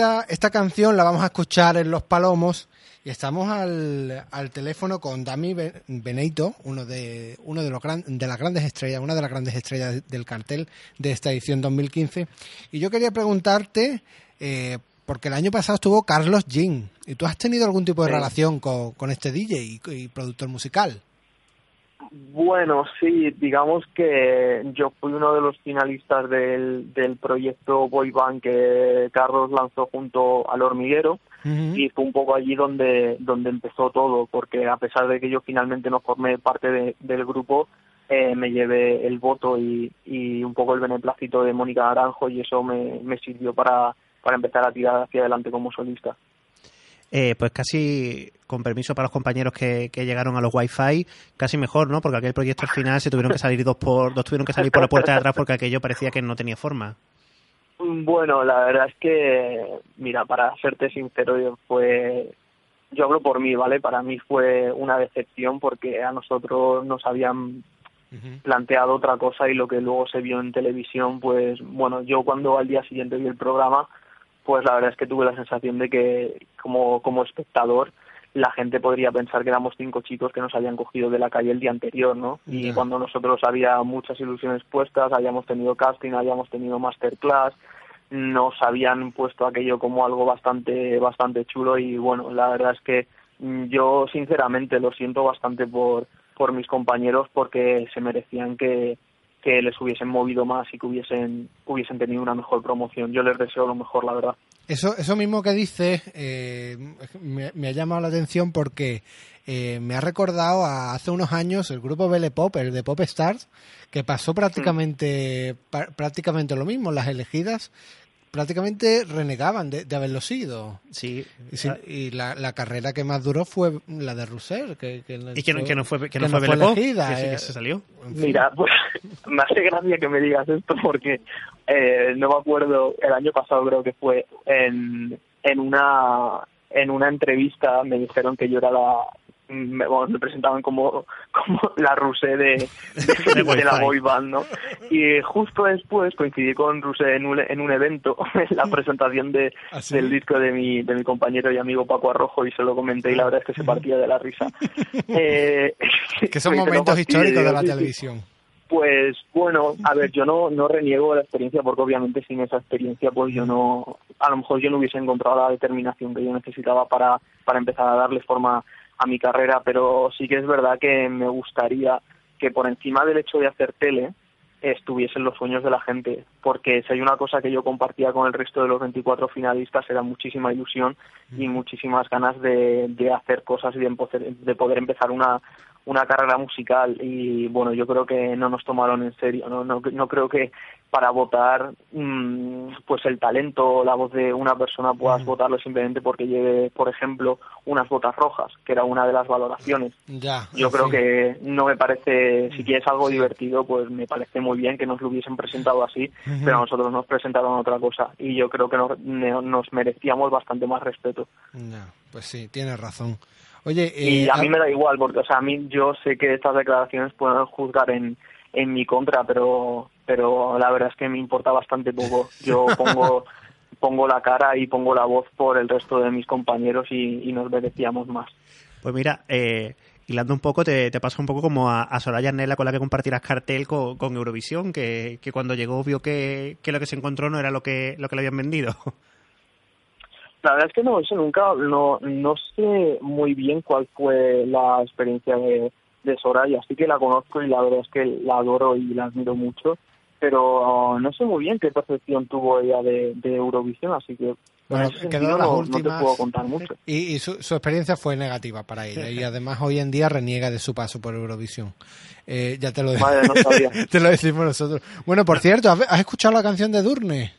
S2: esta, esta canción la vamos a escuchar en Los Palomos y estamos al, al teléfono con Dami Be- Benito, uno de uno de los gran- de las grandes estrellas, una de las grandes estrellas del cartel de esta edición 2015. Y yo quería preguntarte, eh, porque el año pasado estuvo Carlos Jean, ¿y tú has tenido algún tipo de
S9: Sí.
S2: relación con, con este DJ y, y productor musical?
S9: Bueno, sí, digamos que yo fui uno de los finalistas del, del proyecto Boy Band que Carlos lanzó junto al Hormiguero y fue un poco allí donde, donde empezó todo, porque a pesar de que yo finalmente no formé parte de- del grupo, eh, me llevé el voto y, y un poco el beneplácito de Mónica Naranjo y eso me, me sirvió para, para empezar a tirar hacia adelante como solista.
S3: Eh, pues casi, con permiso para los compañeros que, que llegaron a los Wi-Fi, casi mejor, ¿no? Porque aquel proyecto al final se tuvieron que salir dos por dos tuvieron que salir por la puerta de atrás porque aquello parecía que no tenía forma.
S9: Bueno, la verdad es que, mira, para serte sincero, yo fue, yo hablo por mí, ¿vale? Para mí fue una decepción porque a nosotros nos habían planteado otra cosa y lo que luego se vio en televisión, pues, bueno, yo cuando al día siguiente vi el programa, pues la verdad es que tuve la sensación de que como, como espectador la gente podría pensar que éramos cinco chicos que nos habían cogido de la calle el día anterior, ¿no? Y cuando nosotros había muchas ilusiones puestas, habíamos tenido casting, habíamos tenido masterclass, nos habían puesto aquello como algo bastante bastante chulo y bueno, la verdad es que mm, yo sinceramente lo siento bastante por por mis compañeros porque se merecían que que les hubiesen movido más y que hubiesen hubiesen tenido una mejor promoción. Yo les deseo lo mejor, la verdad.
S2: Eso, eso mismo que dices eh, me, me ha llamado la atención porque eh, me ha recordado a hace unos años el grupo Belle Pop, el de Pop Stars, que pasó prácticamente pa- prácticamente lo mismo. Las elegidas prácticamente renegaban de, de haberlo sido.
S3: Sí.
S2: Y, sin- y la, la carrera que más duró fue la de Roussel. Que, que,
S3: Y que no, que no fue que no fue
S2: elegida,
S3: que sí que
S2: eh.
S3: se salió.
S2: En fin.
S9: Mira, pues me hace gracia que me digas esto porque eh, no me acuerdo, el año pasado creo que fue en, en una en una entrevista me dijeron que yo era la me, vamos, me presentaban como, como la Rusé de, de,
S3: De
S9: de la boy band, ¿no? Y justo después coincidí con Rusé en un, en un evento, en la presentación de,
S2: ¿Ah, sí?
S9: del disco de mi, de mi compañero y amigo Paco Arrojo y se lo comenté y la verdad es que se partía de la risa. Eh,
S2: que son
S9: me dice, "No
S2: momentos
S9: fastidies",
S2: históricos de la televisión.
S9: Pues bueno, a ver, yo no, no reniego la experiencia porque obviamente sin esa experiencia pues yo no, a lo mejor yo no hubiese encontrado la determinación que yo necesitaba para, para empezar a darle forma a mi carrera, pero sí que es verdad que me gustaría que por encima del hecho de hacer tele estuviesen los sueños de la gente, porque si hay una cosa que yo compartía con el resto de los 24 finalistas era muchísima ilusión y muchísimas ganas de, de hacer cosas y de poder, de poder empezar una, una carrera musical y bueno yo creo que no nos tomaron en serio no no, no creo que para votar mm, pues el talento o la voz de una persona puedas votarlo simplemente porque lleve por ejemplo unas botas rojas que era una de las valoraciones.
S2: Ya,
S9: yo creo que no me parece si quieres algo divertido pues me parece muy bien que nos lo hubiesen presentado así pero a nosotros nos presentaron otra cosa y yo creo que nos, nos merecíamos bastante más respeto.
S2: Ya, pues sí, tienes razón. Oye,
S9: y
S2: eh,
S9: a mí me da igual, porque o sea, a mí yo sé que estas declaraciones pueden juzgar en, en mi contra, pero pero la verdad es que me importa bastante poco. Yo pongo pongo la cara y pongo la voz por el resto de mis compañeros y, y nos merecíamos más.
S3: Pues mira, eh, hilando un poco, te, te pasa un poco como a, a Soraya Nela con la que compartirás cartel con, con Eurovisión, que, que cuando llegó vio que, que lo que se encontró no era lo que, lo que le habían vendido.
S9: La verdad es que no, eso nunca, no, no sé muy bien cuál fue la experiencia de, de Soraya. Sí que la conozco y la verdad es que la adoro y la admiro mucho, pero uh, no sé muy bien qué percepción tuvo ella de, de Eurovisión, así que
S2: Bueno, quedó las
S9: no, no
S2: últimas.
S9: te puedo contar mucho.
S2: Y, y su, su experiencia fue negativa para ella. Y además hoy en día reniega de su paso por Eurovisión. Eh, ya te lo,
S9: Vale, no sabía.
S2: te lo decimos nosotros. Bueno, por cierto, ¿has, has escuchado la canción de Durne?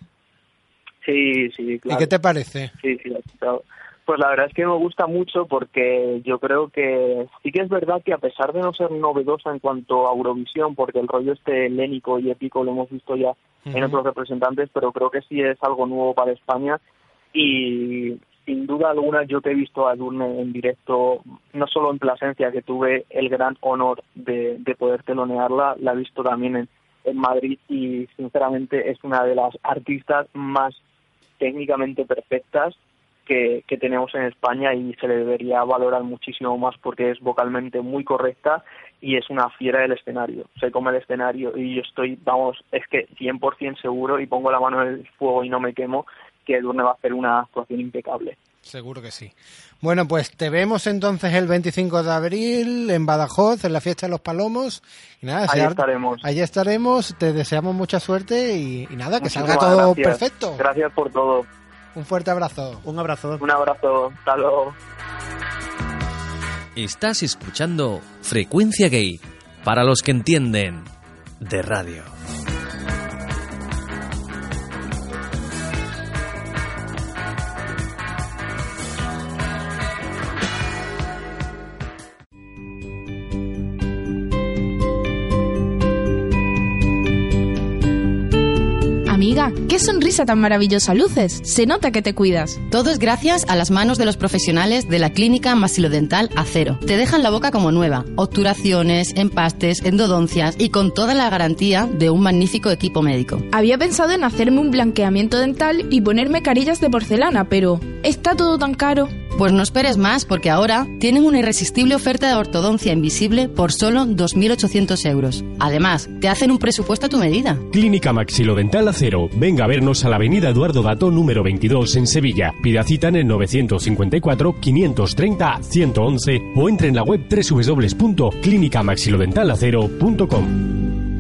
S9: Sí, sí, claro.
S2: ¿Y qué te parece?
S9: Sí, sí, lo he escuchado. Pues la verdad es que me gusta mucho porque yo creo que sí que es verdad que a pesar de no ser novedosa en cuanto a Eurovisión, porque el rollo este helénico y épico lo hemos visto ya en otros representantes, pero creo que sí es algo nuevo para España y sin duda alguna yo que he visto a Edurne en directo, no solo en Plasencia, que tuve el gran honor de, de poder telonearla, la he visto también en, en Madrid y sinceramente es una de las artistas más técnicamente perfectas que, tenemos en España y se le debería valorar muchísimo más porque es vocalmente muy correcta y es una fiera del escenario. Se come el escenario y yo estoy, vamos, es que 100% seguro y pongo la mano en el fuego y no me quemo que Edurne va a hacer una actuación impecable.
S2: Seguro que sí. Bueno, pues te vemos entonces el 25 de abril en Badajoz, en la fiesta de los Palomos. Y nada,
S9: Ahí
S2: desear-
S9: estaremos.
S2: Allí estaremos, te deseamos mucha suerte y, y nada, que salga todo
S9: gracias.
S2: perfecto.
S9: Gracias por todo.
S2: Un fuerte abrazo.
S3: Un abrazo.
S9: Un abrazo. Hasta luego.
S10: Estás escuchando Frecuencia Gay, para los que entienden de radio.
S11: Qué sonrisa tan maravillosa luces. Se nota que te cuidas.
S12: Todo es gracias a las manos de los profesionales de la clínica maxilodental Acero. Te dejan la boca como nueva, obturaciones, empastes, endodoncias y con toda la garantía de un magnífico equipo médico.
S11: Había pensado en hacerme un blanqueamiento dental y ponerme carillas de porcelana, pero ¿está todo tan caro?
S12: Pues no esperes más porque ahora tienen una irresistible oferta de ortodoncia invisible por solo 2.800 euros. Además, te hacen un presupuesto a tu medida.
S6: Clínica Maxilodental Acero. Venga a vernos a la avenida Eduardo Dato número 22 en Sevilla. Pida cita en el 954-530-111 o entre en la web www.clinicamaxilodentalacero.com.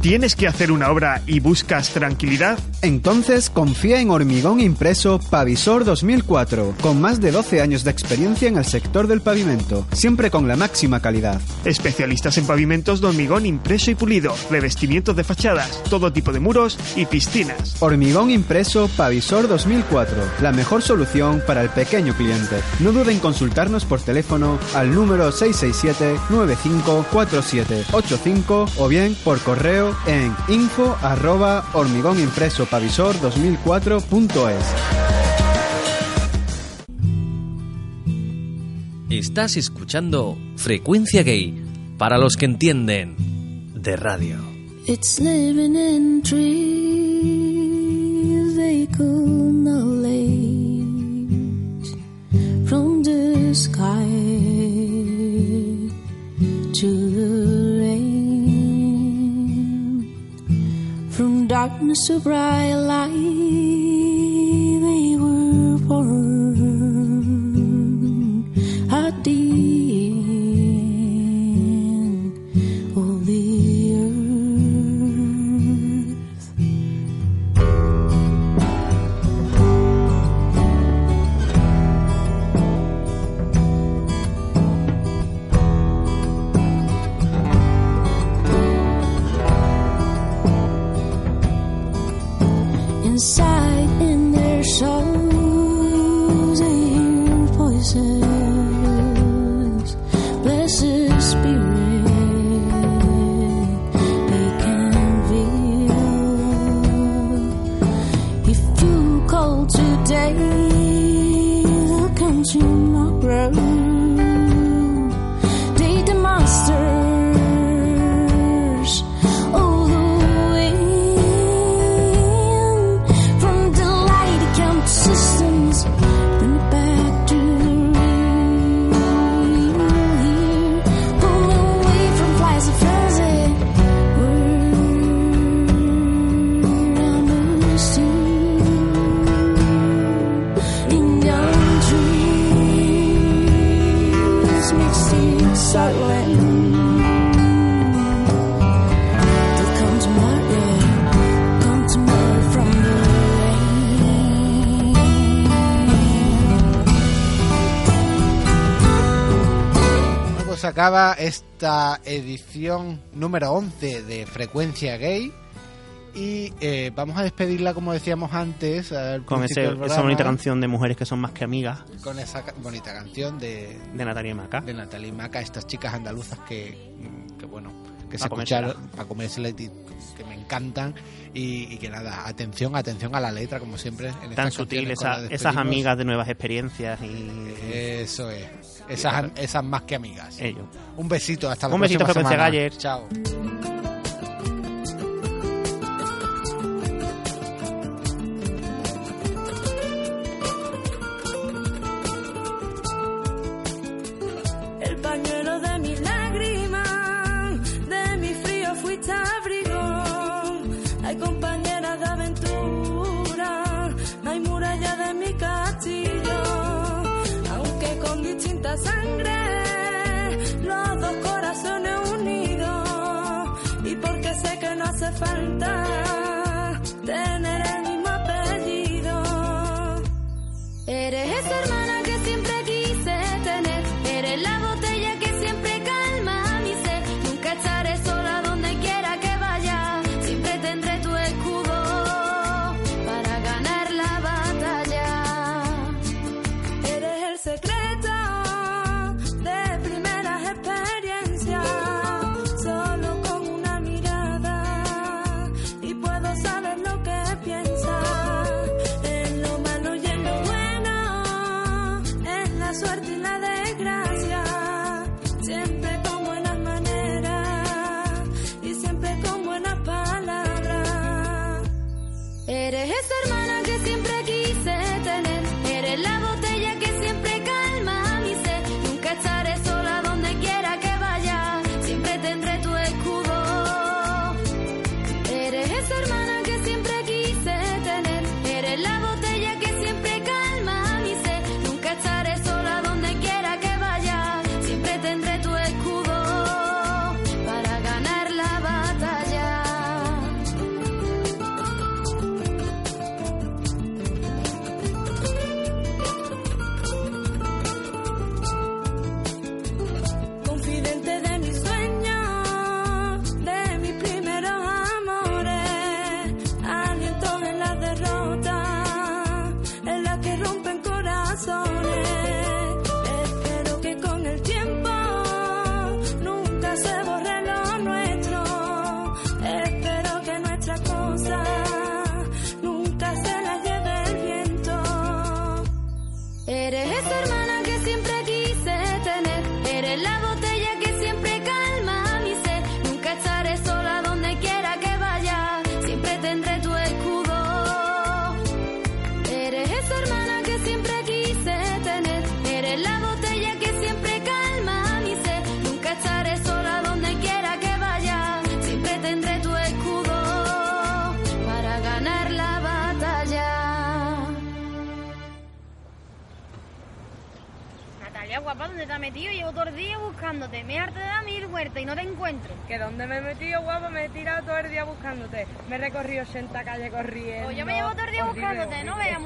S13: ¿Tienes que hacer una obra y buscas tranquilidad?
S14: Entonces confía en Hormigón Impreso Pavisor 2004, con más de 12 años de experiencia en el sector del pavimento, siempre con la máxima calidad.
S13: Especialistas en pavimentos de hormigón impreso y pulido, revestimientos de fachadas, todo tipo de muros y piscinas.
S14: Hormigón Impreso Pavisor 2004, la mejor solución para el pequeño cliente. No duden en consultarnos por teléfono al número 667-954785 o bien por correo en info arroba hormigónimpresopavisor 2004.es.
S10: Estás escuchando Frecuencia Gay, para los que entienden de radio.
S15: It's living in trees they could not lay from the sky darkness to bright light. They were born
S16: watching
S2: my growth. acaba esta edición número 11 de Frecuencia Gay. Y eh, vamos a despedirla, como decíamos antes.
S3: Con esa bonita canción de mujeres que son más que amigas.
S2: Con esa bonita canción de.
S3: De Natalia Maca.
S2: De Natalia Maca, estas chicas andaluzas que. que bueno, que se escucharon. Para comérsela, que me encantan. Y, que nada, atención, atención a la letra, como siempre. En
S3: Tan sutil, esas amigas de nuevas experiencias. y
S2: Eso es. Esas, esas más que amigas.
S3: Ello.
S2: Un besito, hasta la
S3: Un
S2: próxima
S3: besito,
S2: semana.
S3: Gallers.
S2: Chao.
S16: la sangre, los dos corazones unidos, y porque sé que no hace falta.
S17: todo el día buscándote. Me
S18: recorrí 80 calles corriendo.
S17: Pues yo me llevo todo el día buscándote, no veas